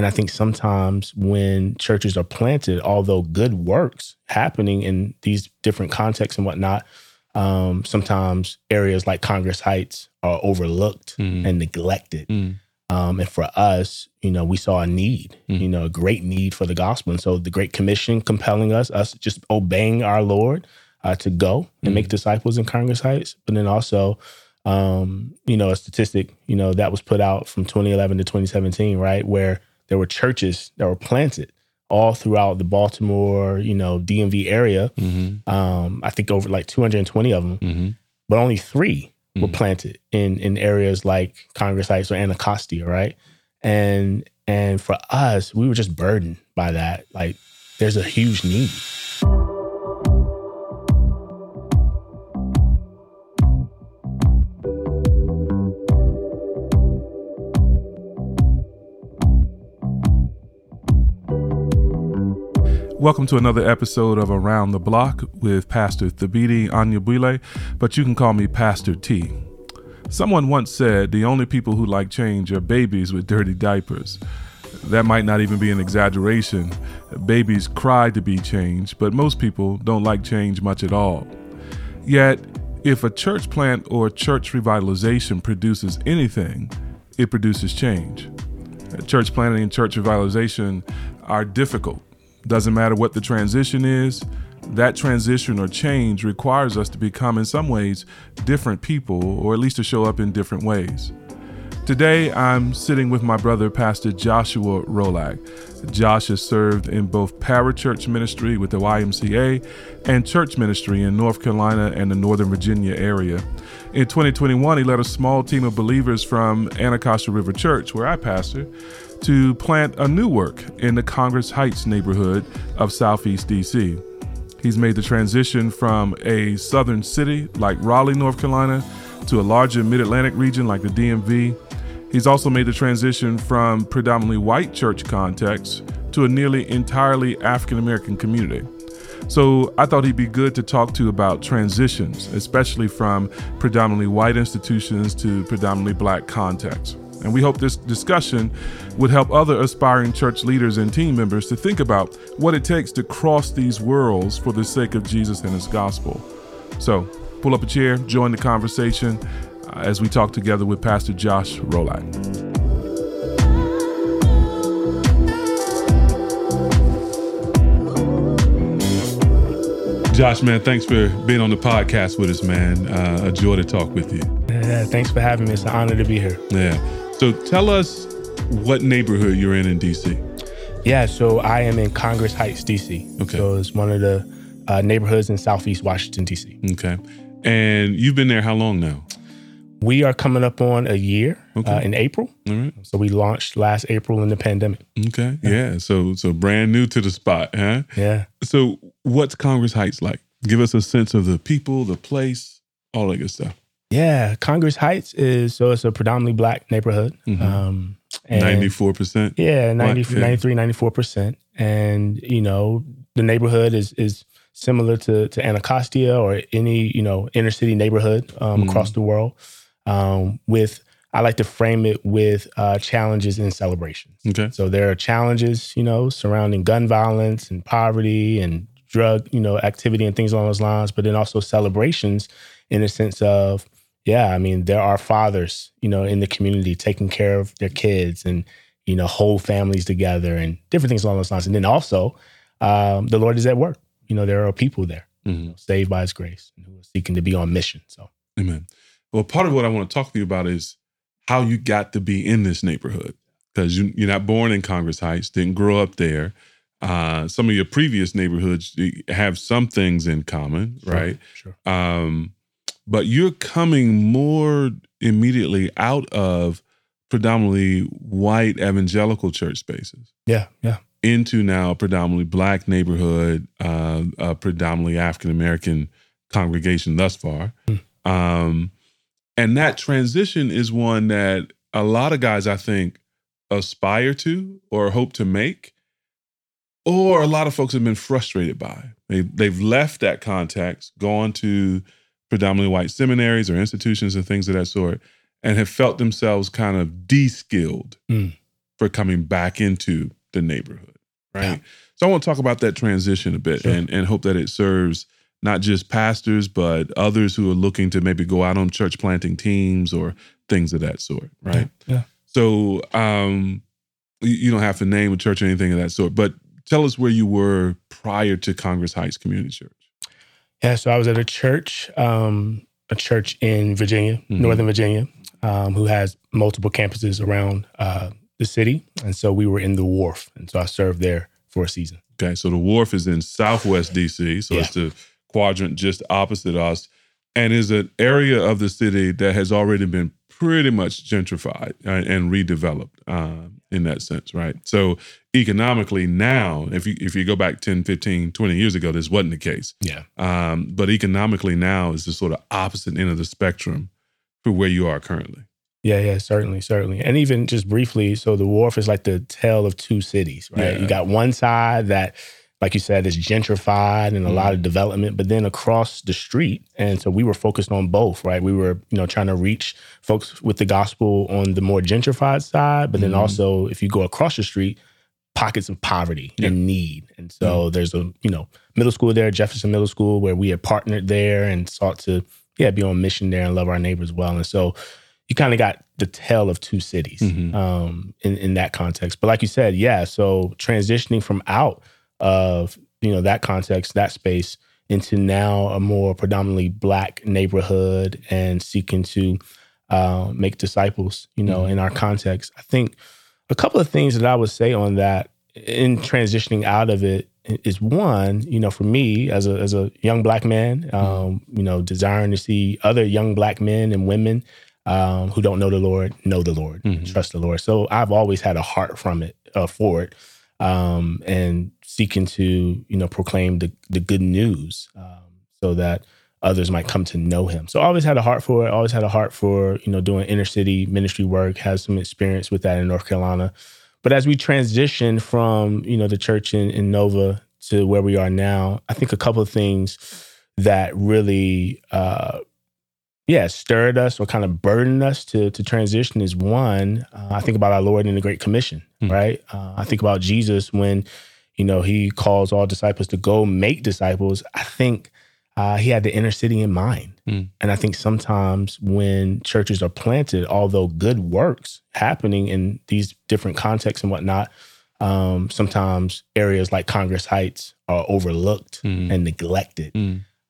And I think sometimes when churches are planted, although good works happening in these different contexts and whatnot, um, sometimes areas like Congress Heights are overlooked Mm. and neglected. Mm. Um, and for us, you know, we saw a need, Mm. you know, a great need for the gospel. And so the Great Commission compelling us, us just obeying our Lord uh, to go and Mm. make disciples in Congress Heights. But then also, um, you know, a statistic, you know, that was put out from 2011 to 2017, right? Where there were churches that were planted all throughout the Baltimore, you know, DMV area. Mm-hmm. Um, I think over like 220 of them, Mm-hmm. but only three were Mm. planted in in areas like Congress Heights or Anacostia, right? And and for us, we were just burdened by that. Like, there's a huge need. Welcome to another episode of Around the Block with Pastor Thabiti Anyabwile, but you can call me Pastor T. Someone once said the only people who like change are babies with dirty diapers. That might not even be an exaggeration. Babies cry to be changed, but most people don't like change much at all. Yet, if a church plant or church revitalization produces anything, it produces change. Church planting and church revitalization are difficult. Doesn't matter what the transition is, that transition or change requires us to become, in some ways, different people, or at least to show up in different ways. Today, I'm sitting with my brother, Pastor Joshua Roulhac. Josh has served in both parachurch ministry with the YMCA and church ministry in North Carolina and the Northern Virginia area. In 2021, he led a small team of believers from Anacostia River Church, where I pastor, to plant a new work in the Congress Heights neighborhood of Southeast DC. He's made the transition from a southern city like Raleigh, North Carolina, to a larger mid Atlantic region like the DMV. He's also made the transition from predominantly white church context to a nearly entirely African American community. So I thought he'd be good to talk to about transitions, especially from predominantly white institutions to predominantly black contexts. And we hope this discussion would help other aspiring church leaders and team members to think about what it takes to cross these worlds for the sake of Jesus and his gospel. So pull up a chair, join the conversation uh, as we talk together with Pastor Josh Roulhac. Josh, man, thanks for being on the podcast with us, man. Uh, a joy to talk with you. Yeah, thanks for having me. It's an honor to be here. Yeah. So tell us what neighborhood you're in in DC. Yeah, so I am in Congress Heights, DC. Okay. So it's one of the uh, neighborhoods in Southeast Washington, DC. Okay. And you've been there how long now? We are coming up on a year Okay. uh, in April. All right. So we launched last April in the pandemic. Okay. Yeah. So so brand new to the spot, huh? Yeah. So what's Congress Heights like? Give us a sense of the people, the place, all that good stuff. Yeah, Congress Heights is so it's a predominantly black neighborhood. Mhm. Um, and- Ninety-four percent. Yeah, 90, yeah. 93, 94%. And, you know, the neighborhood is is similar to, to Anacostia or any, you know, inner city neighborhood um, Mhm. across the world. Um, with, I like to frame it with uh, challenges and celebrations. Okay. So there are challenges, you know, surrounding gun violence and poverty and drug, you know, activity and things along those lines, but then also celebrations in the sense of, yeah, I mean, there are fathers, you know, in the community taking care of their kids and, you know, whole families together and different things along those lines. And then also, um, the Lord is at work. You know, there are people there Mhm. saved by his grace and who are seeking to be on mission. So, Amen. Well, part of what I want to talk to you about is how you got to be in this neighborhood because you, you're not born in Congress Heights, didn't grow up there. Uh, some of your previous neighborhoods have some things in common, Sure, right? Sure. Um, but you're coming more immediately out of predominantly white evangelical church spaces Yeah. Yeah. into now a predominantly black neighborhood, uh, a predominantly African American congregation thus far. Um, and that transition is one that a lot of guys, I think, aspire to or hope to make, or a lot of folks have been frustrated by. They, they've left that context, gone to predominantly white seminaries or institutions and things of that sort, and have felt themselves kind of de skilled Mm. for coming back into the neighborhood, right? Yeah. So I want to talk about that transition a bit Sure. and, and hope that it serves not just pastors, but others who are looking to maybe go out on church planting teams or things of that sort, right? Yeah. So um, you don't have to name a church or anything of that sort, but tell us where you were prior to Congress Heights Community Church. Yeah, so I was at a church, um, a church in Virginia, Mhm. Northern Virginia, um, who has multiple campuses around uh, the city, and so we were in the Wharf, and so I served there for a season. Okay, so the wharf is in Southwest DC, so Yeah. it's the quadrant just opposite us, and is an area of the city that has already been pretty much gentrified uh, and redeveloped um, in that sense, right? So economically now, if you if you go back 10, 15, 20 years ago, this wasn't the case. Yeah, Um, but economically now is the sort of opposite end of the spectrum for where you are currently. yeah, yeah, certainly, certainly, and even just briefly, so the Wharf is like the tale of two cities, right? Yeah. You got one side that, like you said, it's gentrified and a lot of development, but then across the street, and so we were focused on both, right? We were, you know, trying to reach folks with the gospel on the more gentrified side, but then Mhm. also if you go across the street, pockets of poverty Yeah. and need. And so there's a, you know, middle school there, Jefferson Middle School, where we had partnered there and sought to, yeah, be on mission there and love our neighbors well. And so you kind of got the tale of two cities Mhm. um, in, in that context. But like you said, yeah, so transitioning from out of, you know, that context, that space into now a more predominantly black neighborhood and seeking to uh, make disciples, you know, Mhm. in our context. I think a couple of things that I would say on that in transitioning out of it is one, you know, for me as a as a young black man, um, you know, desiring to see other young black men and women um, who don't know the Lord know the Lord, and Mhm. trust the Lord. So I've always had a heart from it uh, for it, um, and seeking to you know proclaim the the good news um, so that others might come to know Him. So I always had a heart for it. Always had a heart for you know doing inner city ministry work. Has some experience with that in North Carolina. But as we transition from you know the church in, in Nova to where we are now, I think a couple of things that really uh, yeah stirred us or kind of burdened us to to transition is one. Uh, I think about our Lord in the Great Commission, Hmm. right? Uh, I think about Jesus when you know he calls all disciples to go make disciples. I think uh, he had the inner city in mind. Hmm. And I think sometimes when churches are planted, although good works happening in these different contexts and whatnot, um, sometimes areas like Congress Heights are overlooked Mhm. and neglected.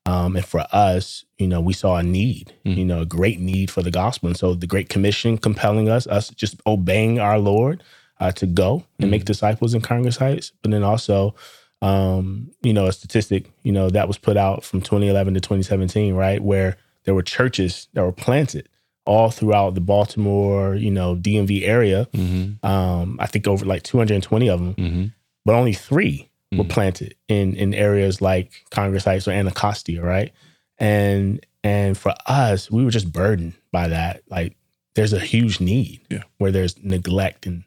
Um, and for us, you know, we saw a need, Mm. you know, a great need for the gospel. And so the Great Commission compelling us, us just obeying our Lord uh, to go and Mm. make disciples in Congress Heights. But then also, um, you know, a statistic, you know, that was put out from 2011 to 2017, right? Where there were churches that were planted all throughout the Baltimore, you know, DMV area. Mhm. Um, I think over like 220 of them, Mhm. but only three were Mhm. planted in in areas like Congress Heights or Anacostia, right? And and for us, we were just burdened by that. Like there's a huge need Yeah. where there's neglect and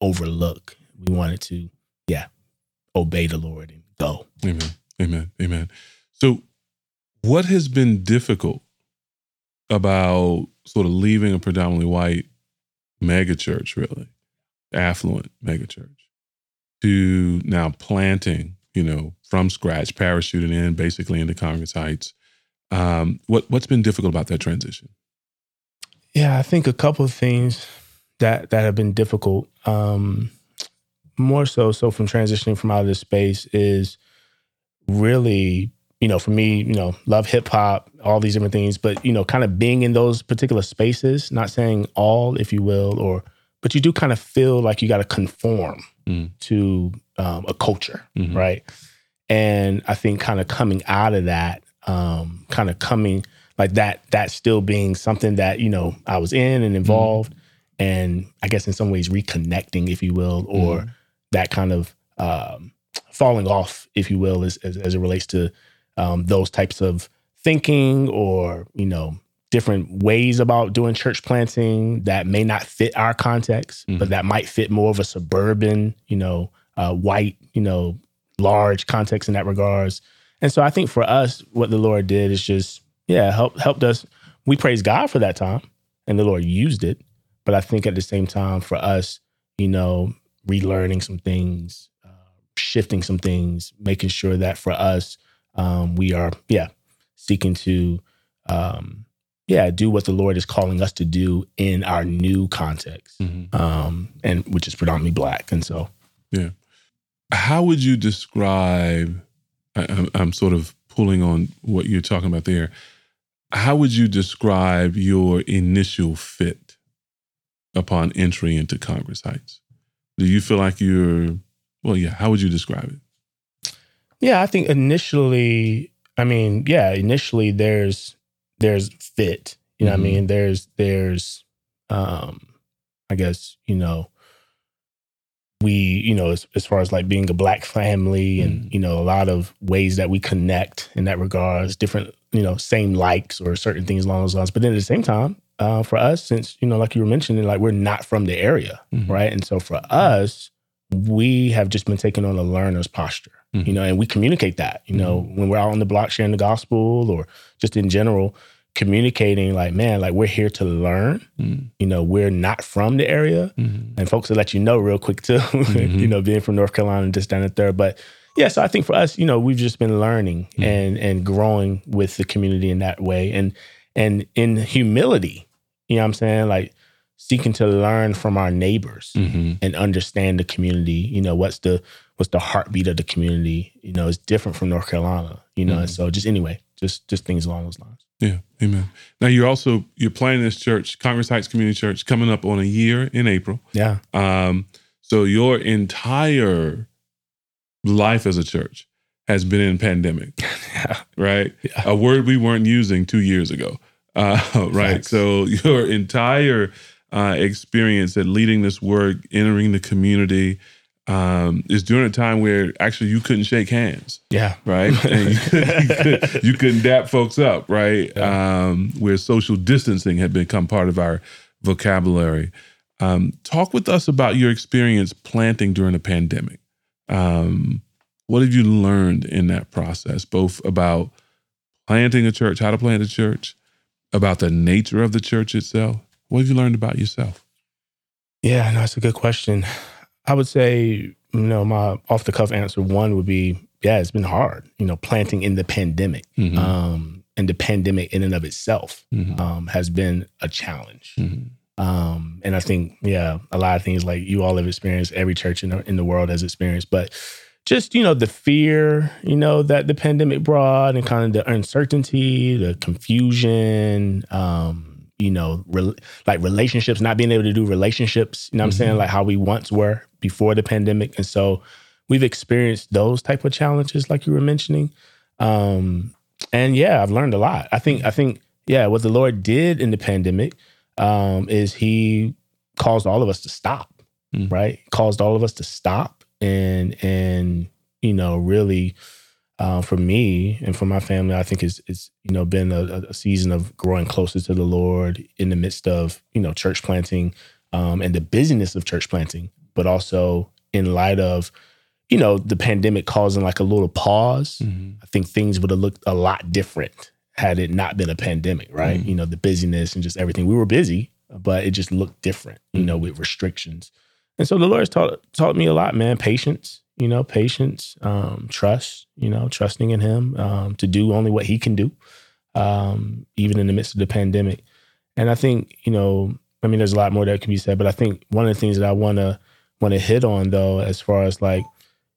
overlook. We wanted to, yeah, obey the Lord and go. Amen. Amen. Amen. So, what has been difficult about sort of leaving a predominantly white megachurch, really affluent megachurch, to now planting, you know, from scratch, parachuting in basically into Congress Heights? Um, what what's been difficult about that transition? Yeah, I think a couple of things that that have been difficult. Um, more so, so from transitioning from out of this space is really, you know, for me, you know, love hip hop, all these different things, but you know, kind of being in those particular spaces, not saying all, if you will, or but you do kind of feel like you got to conform Mm. to um, a culture, Mhm. right? And I think kind of coming out of that, um, kind of coming like that, that still being something that you know I was in and involved, and I guess in some ways reconnecting, if you will, or Mhm. that kind of um, falling off, if you will, as as, as it relates to um, those types of thinking or you know different ways about doing church planting that may not fit our context, Mhm. but that might fit more of a suburban, you know, uh, white, you know, large context in that regards. And so I think for us, what the Lord did is just, yeah, help helped us. We praise God for that time, and the Lord used it. But I think at the same time, for us, you know, relearning some things, uh, shifting some things, making sure that for us, um, we are, yeah, seeking to, um, yeah, do what the Lord is calling us to do in our new context, Mm-hmm. um, and which is predominantly black. And so, Yeah. How would you describe? I, I'm, I'm sort of pulling on what you're talking about there. How would you describe your initial fit upon entry into Congress Heights? Do you feel like you're, well, yeah, how would you describe it? yeah, I think initially, I mean, yeah, initially there's there's fit. You know, what Mhm. I mean, there's there's, um, I guess you know, we you know as, as far as like being a black family and Mhm. you know a lot of ways that we connect in that regards, different you know same likes or certain things along those lines. But then at the same time, uh, for us, since you know, like you were mentioning, like we're not from the area, Mhm. right? And so for us, we have just been taking on a learner's posture, Mhm. you know, and we communicate that, you know, when we're out on the block sharing the gospel or just in general, communicating like, man, like we're here to learn. Mm, You know, we're not from the area. mhm, And folks will let you know real quick too, Mhm. you know, being from North Carolina just down the third. But yeah, so I think for us, you know, we've just been learning Mhm. and and growing with the community in that way. And and in humility, you know what I'm saying? Like seeking to learn from our neighbors mhm, and understand the community. You know, what's the what's the heartbeat of the community? You know, it's different from North Carolina. You know, and Mhm. so just anyway, just just things along those lines. Yeah, amen. Now you're also you're planning this church, Congress Heights Community Church, coming up on a year in April. Yeah, Um, so your entire life as a church has been in pandemic, yeah, right? Yeah. A word we weren't using two years ago, uh, right? Facts. So your entire uh, experience at leading this work, entering the community, um, is during a time where actually you couldn't shake hands yeah, right? And you, could, you, could, you couldn't dap folks up, right? Yeah. Um, where social distancing had become part of our vocabulary. Um, talk with us about your experience planting during a pandemic. Um, what have you learned in that process, both about planting a church, how to plant a church, about the nature of the church itself? What have you learned about yourself? Yeah, no, that's a good question. I would say, you know, my off the cuff answer one would be, yeah, it's been hard, you know, planting in the pandemic. Mhm. Um, and the pandemic in and of itself Mhm. um, has been a challenge. Mhm. Um, and I think, yeah, a lot of things like you all have experienced, every church in the, in the world has experienced, but just, you know, the fear, you know, that the pandemic brought and kind of the uncertainty, the confusion, um, you know, rel like relationships, not being able to do relationships, you know what I'm saying? Mhm. Like how we once were before the pandemic. And so we've experienced those type of challenges, like you were mentioning. Um, and yeah, I've learned a lot. I think, I think, yeah, what the Lord did in the pandemic um, is He caused all of us to stop, Mm. right? Caused all of us to stop and and you know really uh, for me and for my family, I think it's it's you know been a, a season of growing closer to the Lord in the midst of you know church planting um, and the busyness of church planting, but also in light of you know the pandemic causing like a little pause. Mhm. I think things would have looked a lot different had it not been a pandemic, right? Mm. You know, the busyness and just everything. We were busy, but it just looked different, you know, Mm. with restrictions. And so the Lord's taught taught me a lot, man. Patience, you know, patience, um, trust, you know, trusting in Him um, to do only what He can do, um, even in the midst of the pandemic. And I think, you know, I mean, there's a lot more that can be said, but I think one of the things that I want to want to hit on though, as far as like,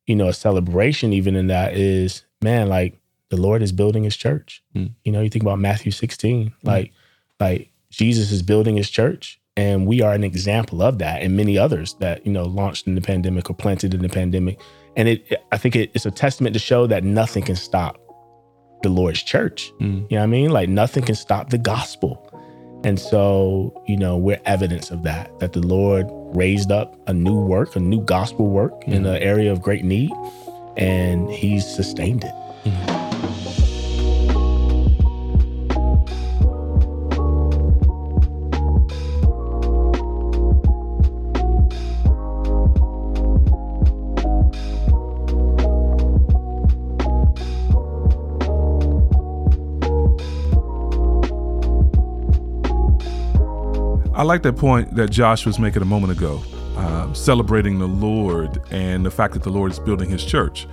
you know, a celebration, even in that is, man, like the Lord is building His church. Mm. You know, you think about Matthew 16, like, like Jesus is building His church, and we are an example of that, and many others that you know launched in the pandemic or planted in the pandemic. And it, I think it, it's a testament to show that nothing can stop the Lord's church. Mm. You know what I mean? Like nothing can stop the gospel. And so, you know, we're evidence of that, that the Lord raised up a new work, a new gospel work in an area of great need, and He's sustained it. I like that point that Josh was making a moment ago. uh, celebrating the Lord and the fact that the Lord is building his church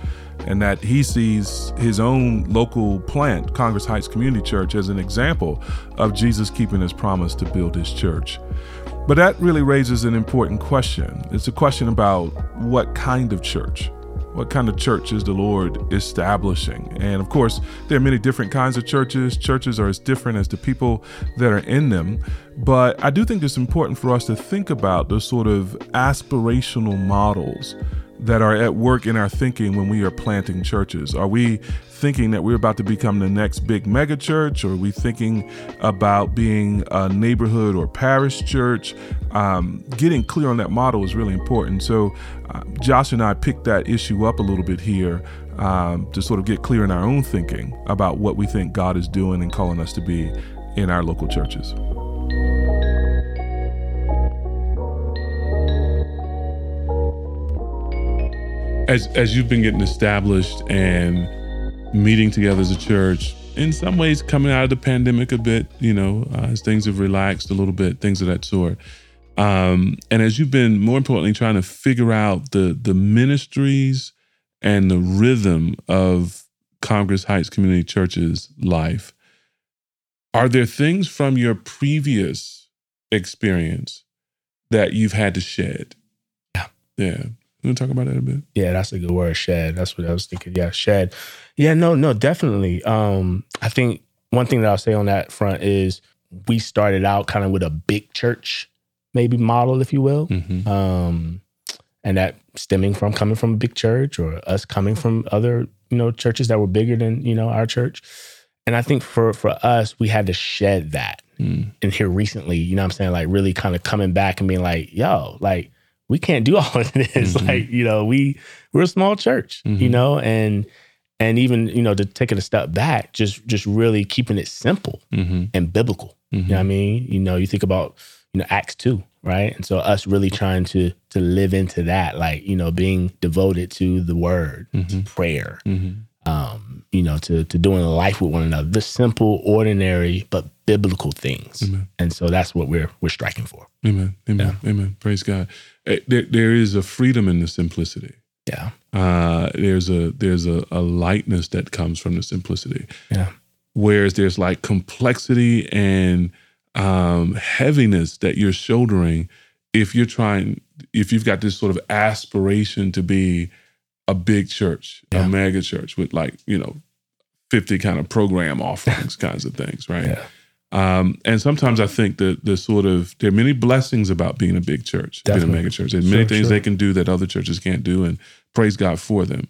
and that he sees his own local plant, Congress Heights Community Church, as an example of Jesus keeping his promise to build his church. But that really raises an important question. It's a question about what kind of church. What kind of church is the Lord establishing? And of course, there are many different kinds of churches. Churches are as different as the people that are in them. But I do think it's important for us to think about the sort of aspirational models that are at work in our thinking when we are planting churches? Are we thinking that we're about to become the next big mega church? Or we thinking about being a neighborhood or parish church? Um, getting clear on that model is really important. So, uh, Josh and I picked that issue up a little bit here um, to sort of get clear in our own thinking about what we think God is doing and calling us to be in our local churches. as as you've been getting established and meeting together as a church, in some ways coming out of the pandemic a bit, you know, uh, as things have relaxed a little bit, things of that sort. Um, and as you've been more importantly trying to figure out the the ministries and the rhythm of Congress Heights Community Church's life, are there things from your previous experience that you've had to shed? Yeah. Yeah. To talk about that a bit? Yeah, that's a good word, shed. That's what I was thinking. Yeah, shed. Yeah, no, no, definitely. Um, I think one thing that I'll say on that front is we started out kind of with a big church, maybe model, if you will. Mm-hmm. Um, and that stemming from coming from a big church or us coming from other, you know, churches that were bigger than, you know, our church. And I think for for us, we had to shed that. Mm. And here recently, you know what I'm saying? Like really kind of coming back and being like, yo, like we can't do all of this. Mhm. Like, you know, we we're a small church, you Mhm. know, and and even, you know, to take it a step back, just just really keeping it simple Mm-hmm. and biblical. You know what I mean? You know, you think about, you know, Acts 2, right? And so us really trying to to live into that, like, you know, being devoted to the word, Mhm. prayer, Mm-hmm. um, you know, to to doing life with one another. The simple, ordinary, but biblical things. Amen. And so that's what we're we're striking for. Amen. Amen. Amen. Praise God. Eh, There, there is a freedom in the simplicity. Yeah. Uh, there's a there's a, a lightness that comes from the simplicity. Yeah. Whereas there's like complexity and um, heaviness that you're shouldering if you're trying if you've got this sort of aspiration to be a big church, Yeah. a mega church with like you know fifty kind of program offerings kinds of things, right? Yeah. Um, and sometimes I think that the sort of there are many blessings about being a big church, being a mega church. There's many things sure. they can do that other churches can't do, and praise God for them.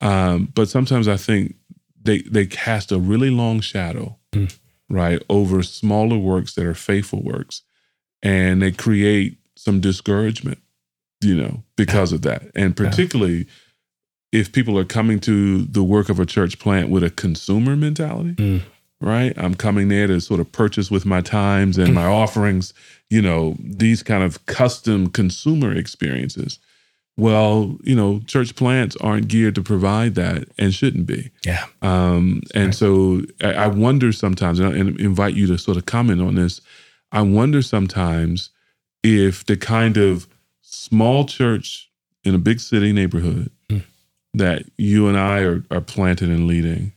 Um, but sometimes I think they they cast a really long shadow, Mm. right, over smaller works that are faithful works, and they create some discouragement, you know, because of that, and particularly. If people are coming to the work of a church plant with a consumer mentality, Mm. Right? I'm coming there to sort of purchase with my times and my offerings, you know, these kind of custom consumer experiences. Well, you know, church plants aren't geared to provide that and shouldn't be. Yeah. Um, and so I, I wonder sometimes, and I invite you to sort of comment on this. I wonder sometimes if the kind of small church in a big city neighborhood Hmm. that you and I are, are planted and leading,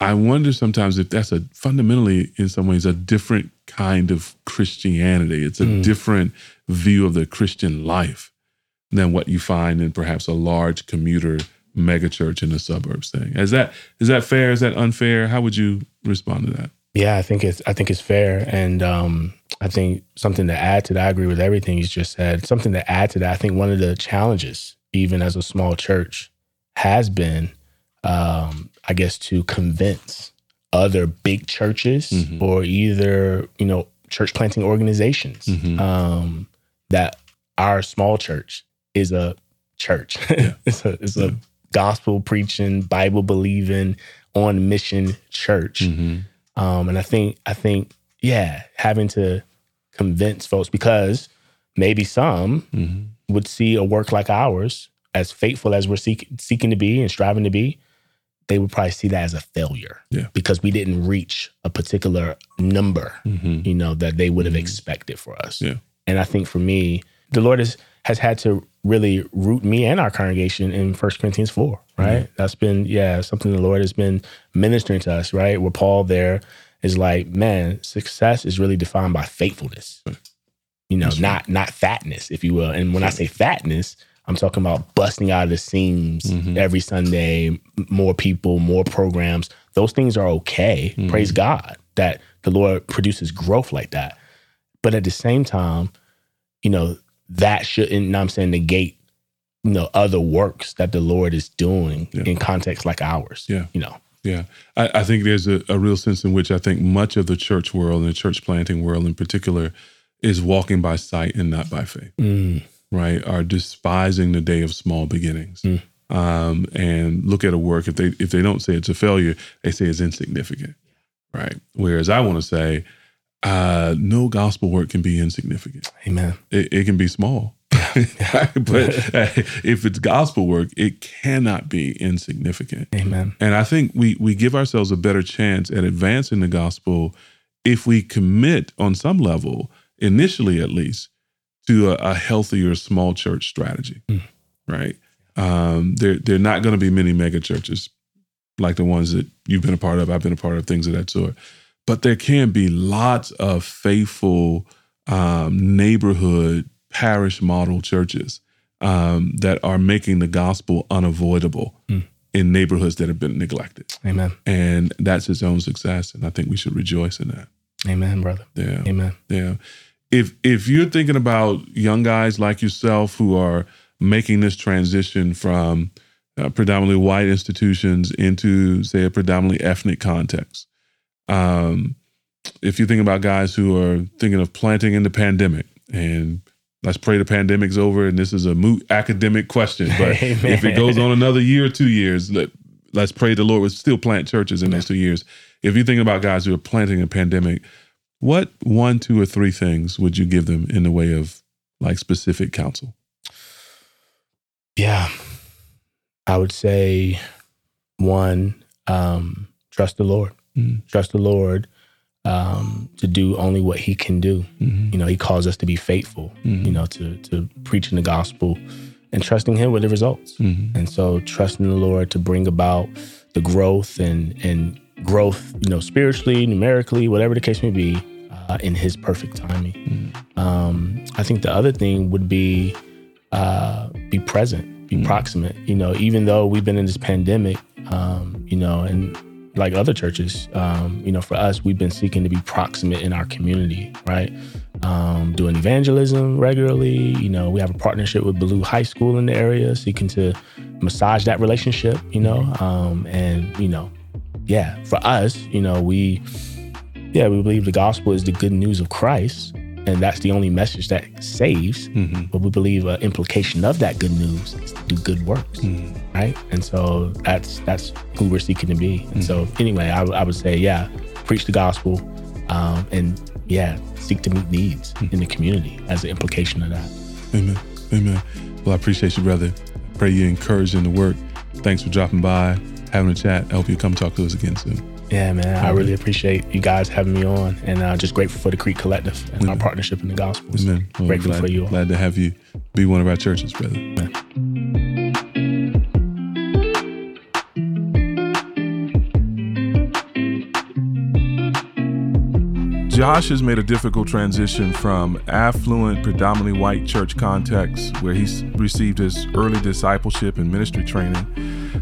I wonder sometimes if that's a fundamentally, in some ways, a different kind of Christianity. It's a Hmm. different view of the Christian life than what you find in perhaps a large commuter megachurch in the suburbs thing. Is that is that fair? Is that unfair? How would you respond to that? Yeah, I think it's I think it's fair, and um, I think something to add to that. I agree with everything he's just said. Something to add to that. I think one of the challenges, even as a small church, has been, um, I guess, to convince other big churches Mhm. or either you know church planting organizations Mhm. um, that our small church is a church. Yeah. it's a it's Yeah. a gospel preaching, Bible believing, on mission church. Mm-hmm. Um, and I think I think yeah, having to convince folks because maybe some Mm-hmm. would see a work like ours as faithful as we're seek, seeking to be and striving to be. They would probably see that as a failure, Yeah. because we didn't reach a particular number, Mm-hmm. you know, that they would have Mhm. expected for us. Yeah. And I think for me, the Lord has has had to really root me and our congregation in First Corinthians 4, right? Mm-hmm. That's been, yeah, something the Lord has been ministering to us, right? Where Paul there is like, man, success is really defined by faithfulness. You know, That's not right. not fatness, if you will. And when I say fatness, I'm talking about busting out of the seams mm-hmm. every Sunday, more people, more programs. Those things are okay. Mm-hmm. Praise God that the Lord produces growth like that. But at the same time, you know, that shouldn't, I'm saying, negate, you know, other works that the Lord is doing yeah. in contexts like ours. Yeah. You know. Yeah. I, I think there's a, a, real sense in which I think much of the church world and the church planting world in particular is walking by sight and not by faith. Mm. Right? Are despising the day of small beginnings. Mm. Um, and look at a work if they if they don't say it's a failure, they say it's insignificant. Right. Whereas I want to say, uh, no gospel work can be insignificant. Amen. It, it can be small. but uh, if it's gospel work, it cannot be insignificant. Amen. And I think we we give ourselves a better chance at advancing the gospel if we commit on some level, initially at least, to a, a healthier small church strategy. Mm. Right. Um, there there are not going to be many mega churches like the ones that you've been a part of, I've been a part of, things of that sort. But there can be lots of faithful um, neighborhood parish model churches um, that are making the gospel unavoidable mm. in neighborhoods that have been neglected. Amen. And that's its own success, and I think we should rejoice in that. Amen, brother. Yeah. Amen. Yeah. If if you're thinking about young guys like yourself who are making this transition from uh, predominantly white institutions into, say, a predominantly ethnic context. Um, if you think about guys who are thinking of planting in the pandemic, and let's pray the pandemic's over, and this is a moot academic question, but if it goes on another year or two years, let, let's pray the Lord would still plant churches in those two years. If you're thinking about guys who are planting a pandemic, what one, two, or three things would you give them in the way of like specific counsel? Yeah. I would say one, um, trust the Lord. Mm-hmm. Trust the Lord um, to do only what He can do. Mm-hmm. You know, He calls us to be faithful. Mm-hmm. You know, to to preaching the gospel and trusting Him with the results. Mm-hmm. And so, trusting the Lord to bring about the growth and and growth. You know, spiritually, numerically, whatever the case may be, uh, in His perfect timing. Mm-hmm. Um, I think the other thing would be uh, be present be mm proximate. You know, even though we've been in this pandemic, um, you know, and like other churches, um, you know, for us, we've been seeking to be proximate in our community, right? Um, doing evangelism regularly. You know, we have a partnership with Ballou High School in the area, seeking to massage that relationship, you know, um, and, you know, yeah, for us, you know, we, yeah, we believe the gospel is the good news of Christ and that's the only message that saves. Mm-hmm. But we believe an implication of that good news is to do good works, mm-hmm. right? And so that's that's who we're seeking to be. And mm-hmm. so anyway, I, I, would say, yeah, preach the gospel, um, and yeah, seek to meet needs mm-hmm. in the community as an implication of that. Amen. Amen. Well, I appreciate you, brother. Pray you're encouraged in the work. Thanks for dropping by, having a chat. I hope you come talk to us again soon. Yeah, man. I really appreciate you guys having me on, and uh, just grateful for the Creek Collective and Amen. our partnership in the gospel. Amen. Well, grateful glad, for you. All. Glad to have you be one of our churches, brother. Amen. Josh has made a difficult transition from affluent, predominantly white church context, where he's received his early discipleship and ministry training,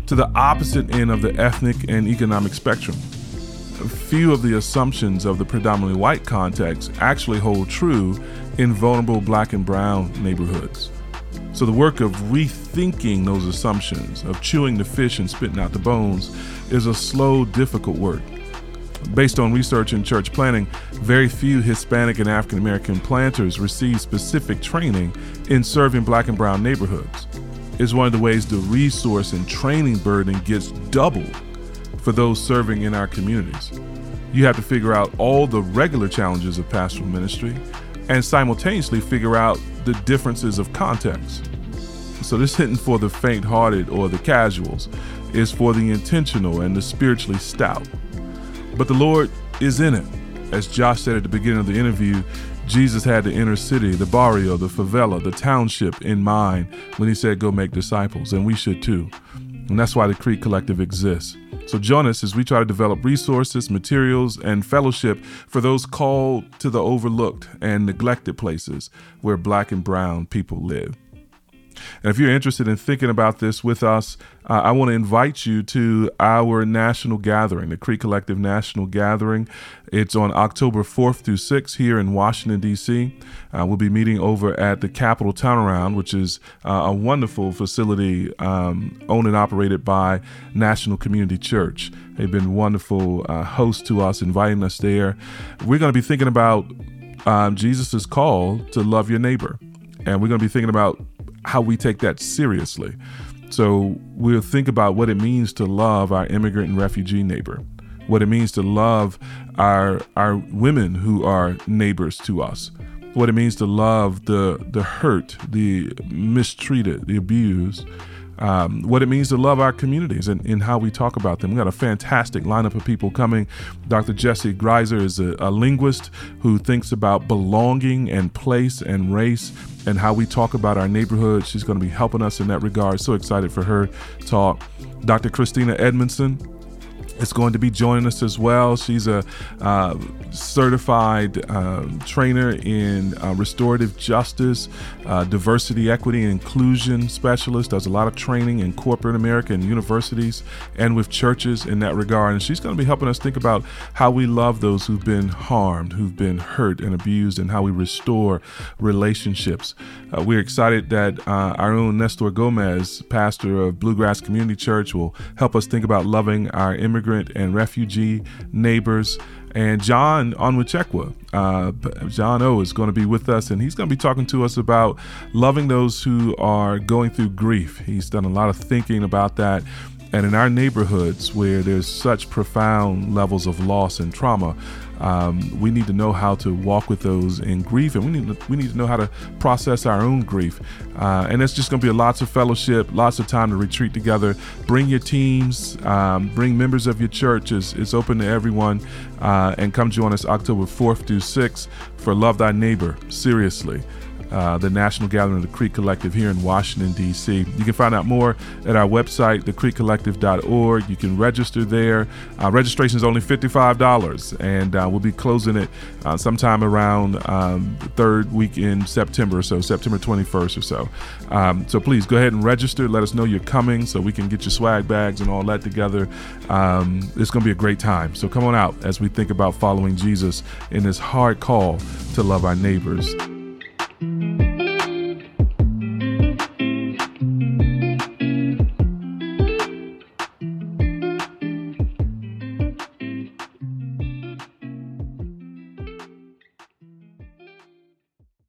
to the opposite end of the ethnic and economic spectrum. Few of the assumptions of the predominantly white context actually hold true in vulnerable black and brown neighborhoods. So, the work of rethinking those assumptions, of chewing the fish and spitting out the bones, is a slow, difficult work. Based on research in church planting, very few Hispanic and African American planters receive specific training in serving black and brown neighborhoods is one of the ways the resource and training burden gets doubled for those serving in our communities. You have to figure out all the regular challenges of pastoral ministry and simultaneously figure out the differences of context. So, this isn't for the faint hearted or the casuals, it's for the intentional and the spiritually stout. But the Lord is in it. As Josh said at the beginning of the interview, Jesus had the inner city, the barrio, the favela, the township in mind when he said, Go make disciples, and we should too. And that's why the Creek Collective exists. So join us as we try to develop resources, materials, and fellowship for those called to the overlooked and neglected places where black and brown people live. And if you're interested in thinking about this with us, uh, I want to invite you to our national gathering, the Creek Collective National Gathering. It's on October 4th through 6th here in Washington, D.C. Uh, we'll be meeting over at the Capitol Turnaround, which is uh, a wonderful facility um, owned and operated by National Community Church. They've been wonderful uh, hosts to us, inviting us there. We're going to be thinking about um, Jesus' call to love your neighbor. And we're going to be thinking about how we take that seriously. So we'll think about what it means to love our immigrant and refugee neighbor, what it means to love our our women who are neighbors to us, what it means to love the the hurt, the mistreated, the abused um, what it means to love our communities and, and, how we talk about them. We got a fantastic lineup of people coming. Dr. Jessi Grieser is a, a linguist who thinks about belonging and place and race and how we talk about our neighborhood. She's going to be helping us in that regard. So excited for her talk. Dr. Christina Edmondson is going to be joining us as well. She's a uh, certified uh, trainer in uh, restorative justice, uh, diversity, equity, and inclusion specialist. Does a lot of training in corporate America and universities and with churches in that regard. And she's going to be helping us think about how we love those who've been harmed, who've been hurt and abused, and how we restore relationships. Uh, we're excited that uh, our own Nestor Gomez, pastor of Bluegrass Community Church, will help us think about loving our immigrants and refugee neighbors. And John Onwuchekwa, uh, John O, is going to be with us, and he's going to be talking to us about loving those who are going through grief. He's done a lot of thinking about that. And in our neighborhoods where there's such profound levels of loss and trauma, um, we need to know how to walk with those in grief, and we need to, we need to know how to process our own grief. Uh, and it's just going to be lots of fellowship, lots of time to retreat together. Bring your teams, um, bring members of your church. It's, it's open to everyone, uh, and come join us October 4th through 6th for Love Thy Neighbor. Seriously. Uh, the National Gathering of the Creek Collective here in Washington, D.C. You can find out more at our website, thecreekcollective.org. You can register there. Uh, registration is only $55, and uh, we'll be closing it uh, sometime around um, the third week in September, so September 21st or so. Um, so please go ahead and register. Let us know you're coming so we can get your swag bags and all that together. Um, it's going to be a great time. So come on out as we think about following Jesus in this hard call to love our neighbors.